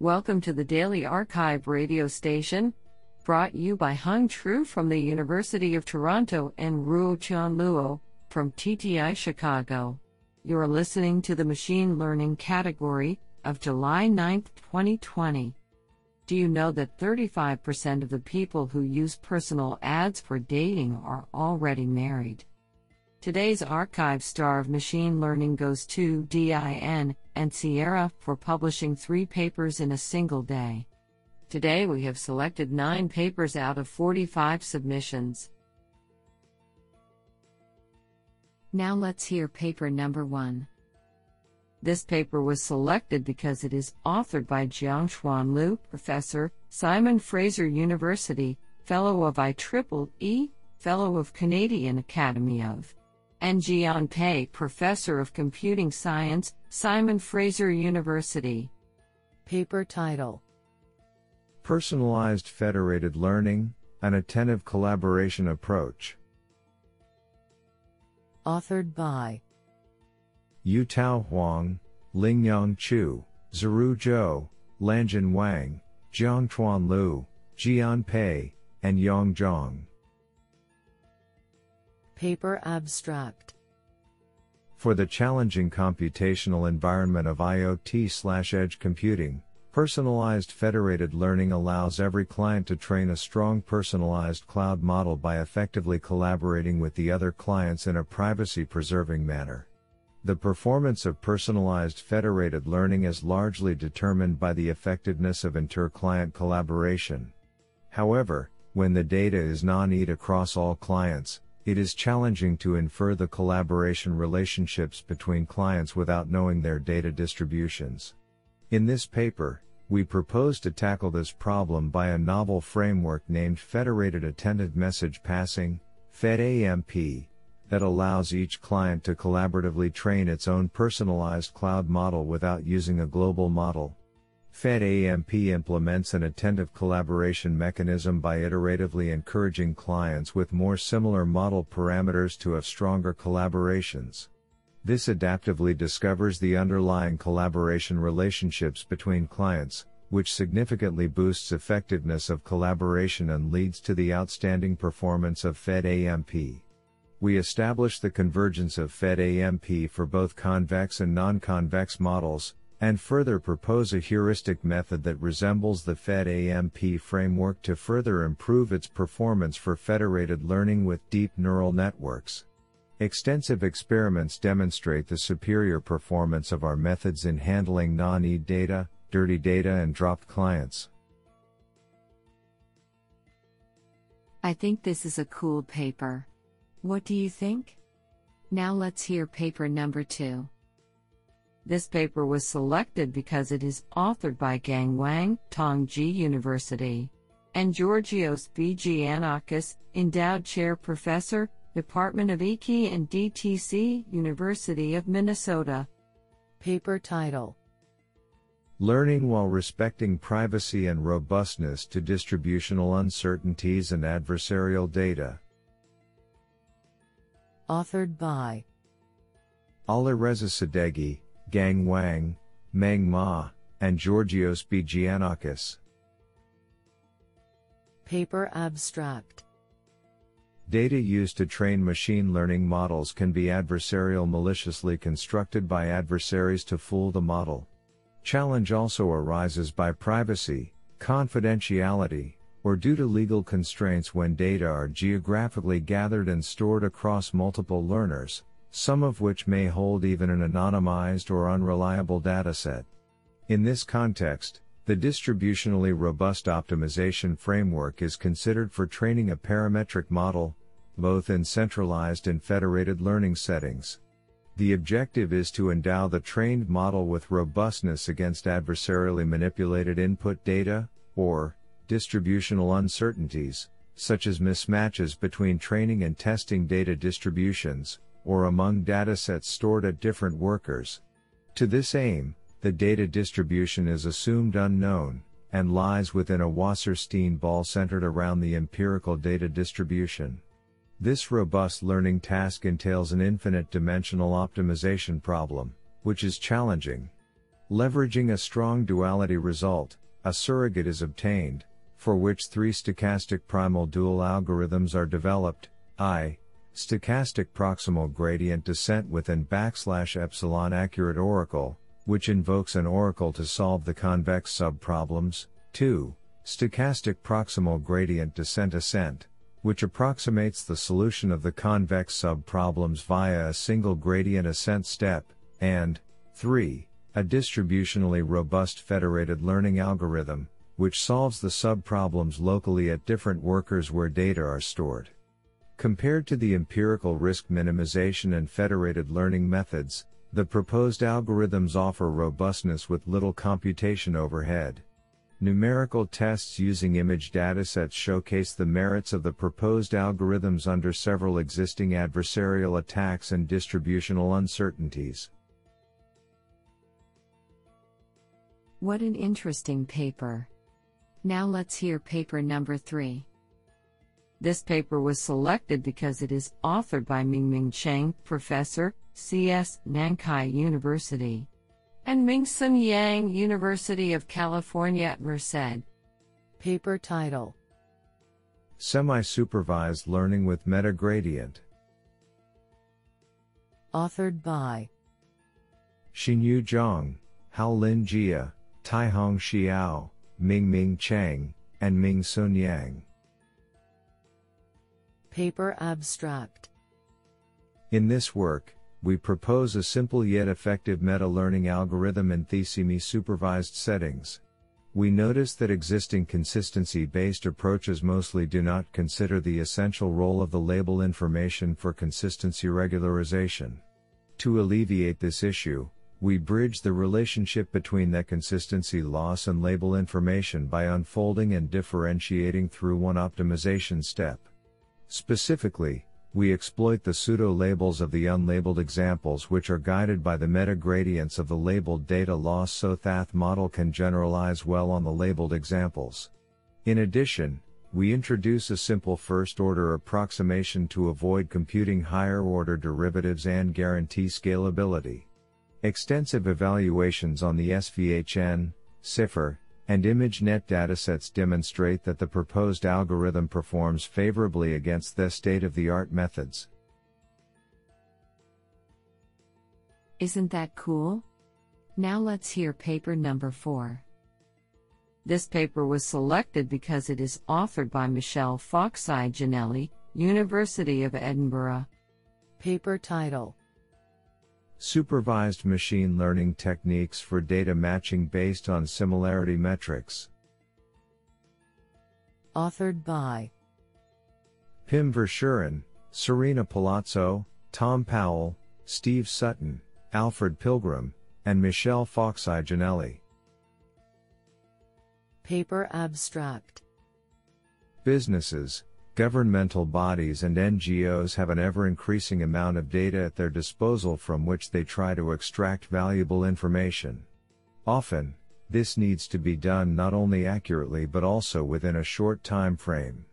Welcome to the Daily arXiv radio station, brought you by Hung Tru from the University of Toronto and Ruo Chan Luo from TTI Chicago. You're listening to the Machine Learning category of July 9, 2020. Do you know that 35% of the people who use personal ads for dating are already married? Today's arXiv star of machine learning goes to DIN and Sierra for publishing three papers in a single day. Today we have selected nine papers out of 45 submissions. Now let's hear paper number one. This paper was selected because it is authored by Jiangchuan Liu, Professor, Simon Fraser University, Fellow of IEEE, Fellow of Canadian Academy of and Jian Pei, Professor of Computing Science, Simon Fraser University. Paper title Personalized Federated Learning An Attentive Collaboration Approach. Authored by Yutao Huang, Lingyang Chu, Zirui Zhou, Lanjun Wang, Jiangchuan Liu, Jian Pei, and Yang Zhang. Paper Abstract For the challenging computational environment of IoT edge computing, personalized federated learning allows every client to train a strong personalized cloud model by effectively collaborating with the other clients in a privacy preserving manner. The performance of personalized federated learning is largely determined by the effectiveness of inter client collaboration. However, when the data is non IID across all clients, it is challenging to infer the collaboration relationships between clients without knowing their data distributions. In this paper, we propose to tackle this problem by a novel framework named Federated Attentive Message Passing, FedAMP, that allows each client to collaboratively train its own personalized cloud model without using a global model. FedAMP implements an attentive collaboration mechanism by iteratively encouraging clients with more similar model parameters to have stronger collaborations. This adaptively discovers the underlying collaboration relationships between clients, which significantly boosts effectiveness of collaboration and leads to the outstanding performance of FedAMP. We establish the convergence of FedAMP for both convex and non-convex models, and further propose a heuristic method that resembles the FedAMP framework to further improve its performance for federated learning with deep neural networks. Extensive experiments demonstrate the superior performance of our methods in handling non-IID data, dirty data and dropped clients. I think this is a cool paper. What do you think? Now let's hear paper number two. This paper was selected because it is authored by Gang Wang, Tongji University, and Georgios B. Giannakis, Endowed Chair Professor, Department of ECE and DTC, University of Minnesota. Paper title Learning while respecting privacy and robustness to distributional uncertainties and adversarial data. Authored by Alireza Sadeghi, Gang Wang, Meng Ma, and Georgios B. Giannakis. Paper Abstract Data used to train machine learning models can be adversarial maliciously constructed by adversaries to fool the model. Challenge also arises by privacy, confidentiality, or due to legal constraints when data are geographically gathered and stored across multiple learners, some of which may hold even an anonymized or unreliable dataset. In this context, the distributionally robust optimization framework is considered for training a parametric model, both in centralized and federated learning settings. The objective is to endow the trained model with robustness against adversarially manipulated input data, or distributional uncertainties, such as mismatches between training and testing data distributions, or among datasets stored at different workers. To this aim, the data distribution is assumed unknown, and lies within a Wasserstein ball centered around the empirical data distribution. This robust learning task entails an infinite dimensional optimization problem, which is challenging. Leveraging a strong duality result, a surrogate is obtained, for which three stochastic primal dual algorithms are developed, I, stochastic proximal gradient descent within backslash epsilon accurate oracle, which invokes an oracle to solve the convex subproblems, 2, stochastic proximal gradient descent ascent, which approximates the solution of the convex subproblems via a single gradient ascent step, and 3, a distributionally robust federated learning algorithm, which solves the subproblems locally at different workers where data are stored. Compared to the empirical risk minimization and federated learning methods, the proposed algorithms offer robustness with little computation overhead. Numerical tests using image datasets showcase the merits of the proposed algorithms under several existing adversarial attacks and distributional uncertainties. What an interesting paper. Now let's hear paper number 3. This paper was selected because it is authored by Mingming Cheng, professor, CS, Nankai University, and Ming-Hsuan Yang, University of California at Merced. Paper title Semi supervised learning with metagradient. Authored by Xinyu Zhang, Haolin Jia, Taihong Xiao, Mingming Cheng, and Ming-Hsuan Yang. Paper Abstract In this work, we propose a simple yet effective meta learning algorithm in thesemi supervised settings. We notice that existing consistency based approaches mostly do not consider the essential role of the label information for consistency regularization. To alleviate this issue, we bridge the relationship between that consistency loss and label information by unfolding and differentiating through one optimization step. Specifically, we exploit the pseudo labels of the unlabeled examples which are guided by the meta gradients of the labeled data loss so THATH model can generalize well on the labeled examples. In addition, we introduce a simple first order approximation to avoid computing higher order derivatives and guarantee scalability. Extensive evaluations on the SVHN, CIFAR, and ImageNet datasets demonstrate that the proposed algorithm performs favorably against the state of the art methods. Isn't that cool? Now let's hear paper number 4. This paper was selected because it is authored by Michele Faucci Giannelli, University of Edinburgh. Paper title Supervised machine learning techniques for data matching based on similarity metrics. Authored by Pim Verschuuren, Serena Palazzo, Tom Powell, Steve Sutton, Alfred Pilgrim, and Michele Faucci Giannelli. Paper Abstract Businesses, Governmental bodies and NGOs have an ever increasing amount of data at their disposal from which they try to extract valuable information. Often, this needs to be done not only accurately but also within a short time frame.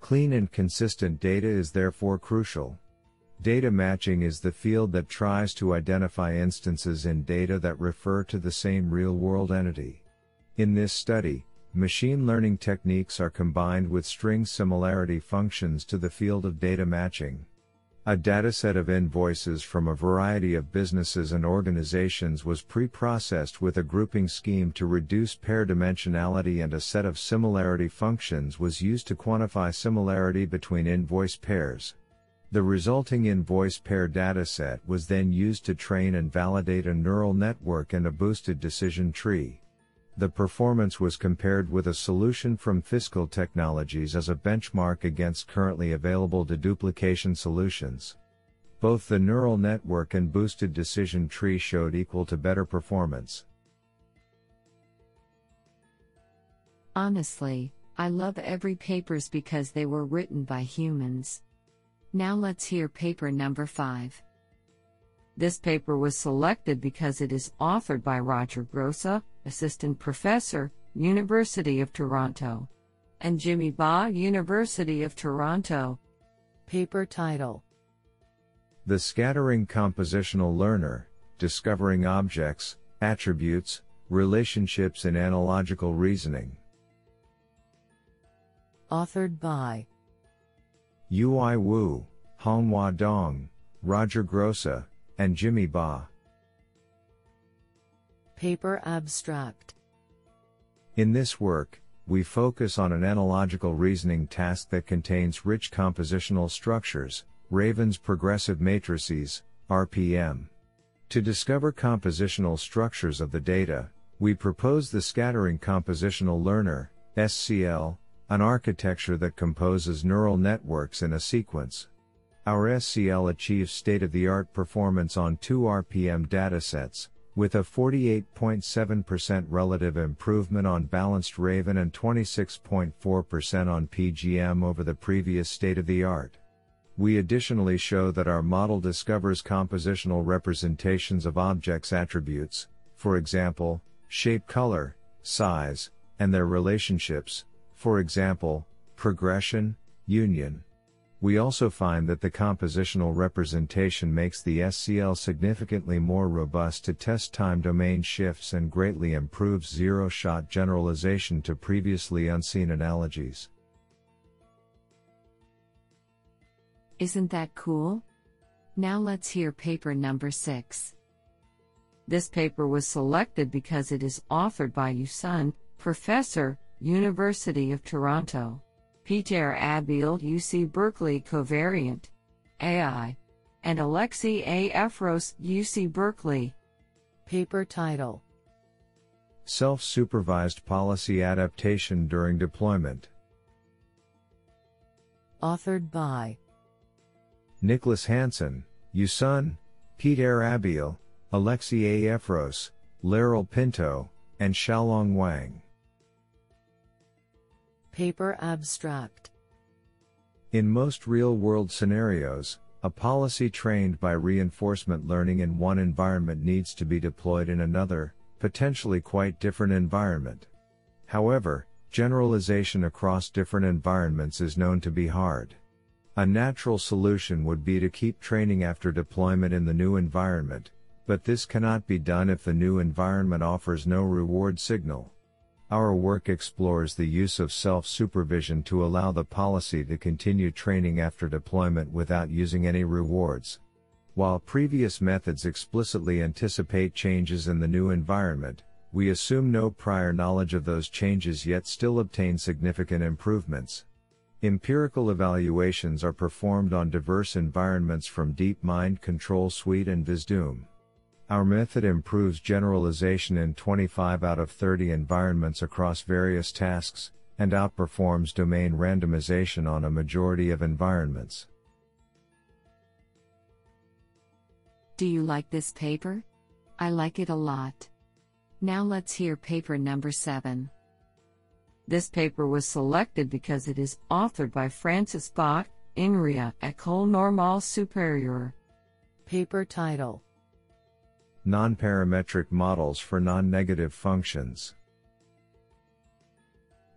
Clean and consistent data is therefore crucial. Data matching is the field that tries to identify instances in data that refer to the same real world entity. In this study, Machine learning techniques are combined with string similarity functions to the field of data matching. A dataset of invoices from a variety of businesses and organizations was pre-processed with a grouping scheme to reduce pair dimensionality and a set of similarity functions was used to quantify similarity between invoice pairs. The resulting invoice pair dataset was then used to train and validate a neural network and a boosted decision tree the performance was compared with a solution from Fiscal Technologies as a benchmark against currently available deduplication solutions. Both the neural network and boosted decision tree showed equal to better performance. Honestly, I love every papers because they were written by humans. Now let's hear paper number 5. This paper was selected because it is authored by Roger Grosse, Assistant Professor, University of Toronto, and Jimmy Ba, University of Toronto. Paper title The Scattering Compositional Learner Discovering Objects, Attributes, Relationships in Analogical Reasoning. Authored by Ui Wu, Honghua Dong, Roger Grosse, and Jimmy Ba. Paper Abstract In this work, we focus on an analogical reasoning task that contains rich compositional structures, Raven's progressive matrices, RPM. To discover compositional structures of the data, we propose the Scattering Compositional Learner, SCL, an architecture that composes neural networks in a sequence. Our SCL achieves state of the art performance on two RPM datasets, with a 48.7% relative improvement on balanced Raven and 26.4% on PGM over the previous state of the art. We additionally show that our model discovers compositional representations of objects' attributes, for example, shape color, size, and their relationships, for example, progression, union. We also find that the compositional representation makes the SCL significantly more robust to test time domain shifts and greatly improves zero shot generalization to previously unseen analogies. Isn't that cool? Now let's hear paper number 6. This paper was selected because it is authored by Yu Sun, Professor, University of Toronto. Peter Abbeel UC Berkeley Covariant AI and Alexei A. Efros UC Berkeley. Paper title Self supervised policy adaptation during deployment. Authored by Nicklas Hansen, Yu Sun, Peter Abbeel, Alexei A. Efros, Lerrel Pinto, and Xiaolong Wang. Paper Abstract In most real world scenarios, a policy trained by reinforcement learning in one environment needs to be deployed in another, potentially quite different environment. However, generalization across different environments is known to be hard. A natural solution would be to keep training after deployment in the new environment, but this cannot be done if the new environment offers no reward signal. Our work explores the use of self supervision to allow the policy to continue training after deployment without using any rewards. While previous methods explicitly anticipate changes in the new environment, we assume no prior knowledge of those changes yet still obtain significant improvements. Empirical evaluations are performed on diverse environments from DeepMind Control Suite and Vizdoom. Our method improves generalization in 25 out of 30 environments across various tasks, and outperforms domain randomization on a majority of environments. Do you like this paper? I like it a lot. Now let's hear paper number 7. This paper was selected because it is authored by Francis Bach, INRIA, École Normale Supérieure. Paper title Non-parametric models for non-negative functions.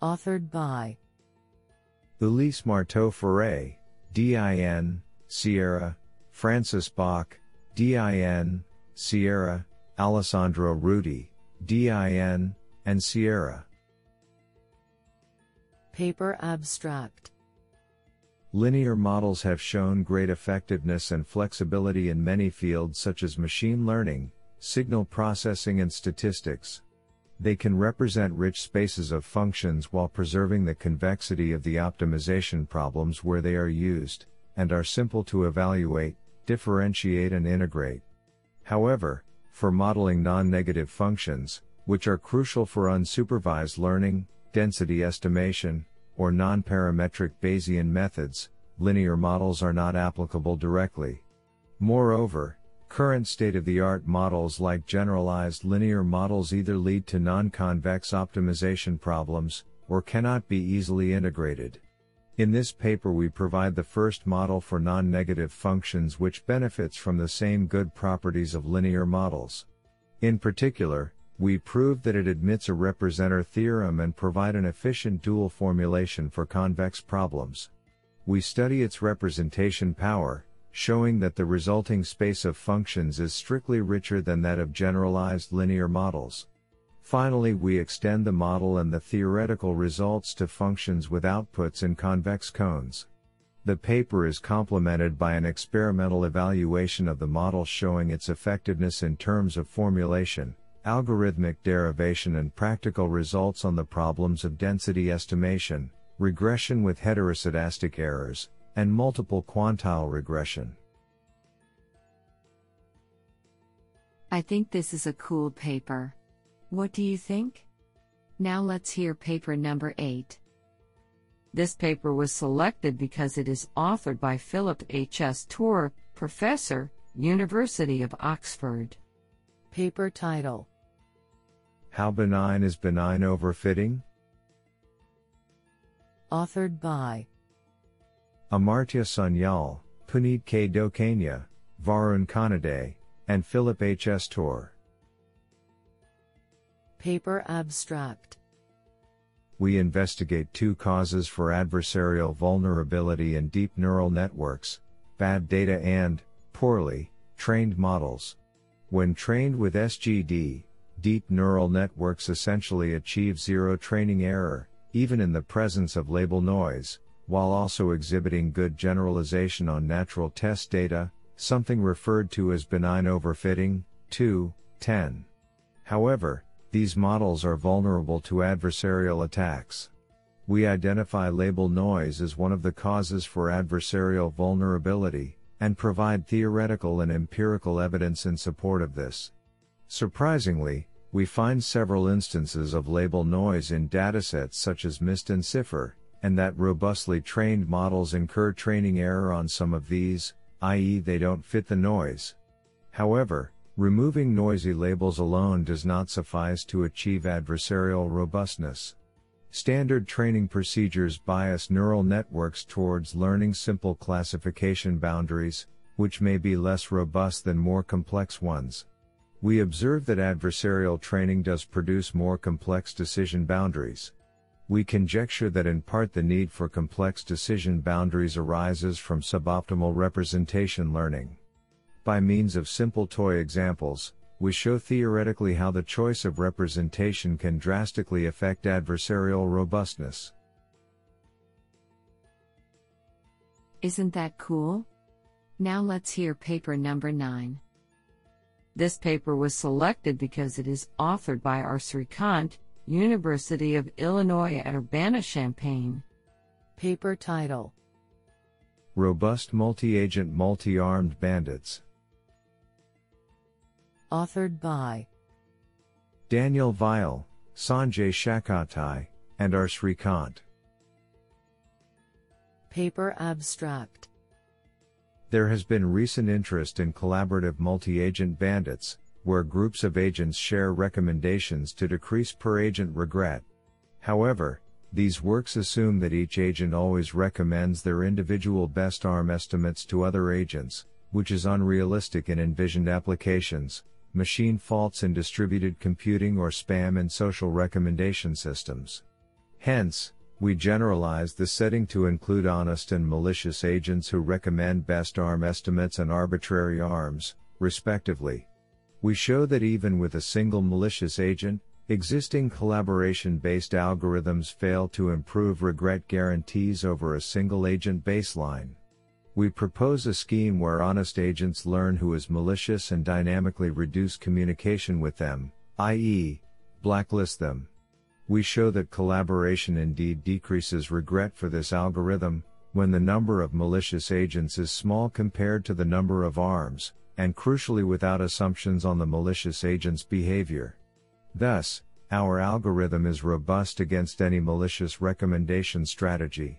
Authored by Ulysse Marteau-Ferey, DIN, Sierra, Francis Bach, DIN, Sierra, Alessandro Rudi, DIN, and Sierra. Paper Abstract Linear models have shown great effectiveness and flexibility in many fields such as machine learning, signal processing, and statistics. They can represent rich spaces of functions while preserving the convexity of the optimization problems where they are used, and are simple to evaluate, differentiate, and integrate. However, for modeling non negative functions, which are crucial for unsupervised learning, density estimation, or non-parametric Bayesian methods, linear models are not applicable directly. Moreover, current state-of-the-art models like generalized linear models either lead to non-convex optimization problems, or cannot be easily integrated. In this paper we provide the first model for non-negative functions which benefits from the same good properties of linear models. In particular, we prove that it admits a representer theorem and provide an efficient dual formulation for convex problems. We study its representation power, showing that the resulting space of functions is strictly richer than that of generalized linear models. Finally, we extend the model and the theoretical results to functions with outputs in convex cones. The paper is complemented by an experimental evaluation of the model showing its effectiveness in terms of formulation, algorithmic derivation and practical results on the problems of density estimation, regression with heteroscedastic errors, and multiple quantile regression. I think this is a cool paper. What do you think? Now let's hear paper number 8. This paper was selected because it is authored by Philip H. S. Torr, Professor, University of Oxford. Paper title How benign is benign overfitting? Authored by Amartya Sanyal, Puneet K. Dokania, Varun Kanade, and Philip H. S. Torr. Paper abstract we investigate two causes for adversarial vulnerability in deep neural networks bad data and, poorly, trained models. When trained with SGD, deep neural networks essentially achieve zero training error, even in the presence of label noise, while also exhibiting good generalization on natural test data, something referred to as benign overfitting. 2, 10. However, these models are vulnerable to adversarial attacks. We identify label noise as one of the causes for adversarial vulnerability, and provide theoretical and empirical evidence in support of this. Surprisingly, we find several instances of label noise in datasets such as MNIST and CIFAR, and that robustly trained models incur training error on some of these, i.e., they don't fit the noise. However, Removing noisy labels alone does not suffice to achieve adversarial robustness. Standard training procedures bias neural networks towards learning simple classification boundaries, which may be less robust than more complex ones. We observe that adversarial training does produce more complex decision boundaries. We conjecture that in part the need for complex decision boundaries arises from suboptimal representation learning. By means of simple toy examples, we show theoretically how the choice of representation can drastically affect adversarial robustness. Isn't that cool? Now let's hear paper number 9. This paper was selected because it is authored by R. Srikant, University of Illinois at Urbana-Champaign. Paper title Robust Multi-Agent Multi-Armed Bandits Authored by Daniel Vial, Sanjay Shakkottai, and R. Srikant. Paper Abstract There has been recent interest in collaborative multi agent bandits, where groups of agents share recommendations to decrease per agent regret. However, these works assume that each agent always recommends their individual best arm estimates to other agents, which is unrealistic in envisioned applications, machine faults in distributed computing or spam in social recommendation systems. Hence, we generalize the setting to include honest and malicious agents who recommend best arm estimates and arbitrary arms, respectively. We show that even with a single malicious agent, existing collaboration based algorithms fail to improve regret guarantees over a single agent baseline. We propose a scheme where honest agents learn who is malicious and dynamically reduce communication with them, i.e., blacklist them. We show that collaboration indeed decreases regret for this algorithm, when the number of malicious agents is small compared to the number of arms, and crucially without assumptions on the malicious agent's behavior. Thus, our algorithm is robust against any malicious recommendation strategy.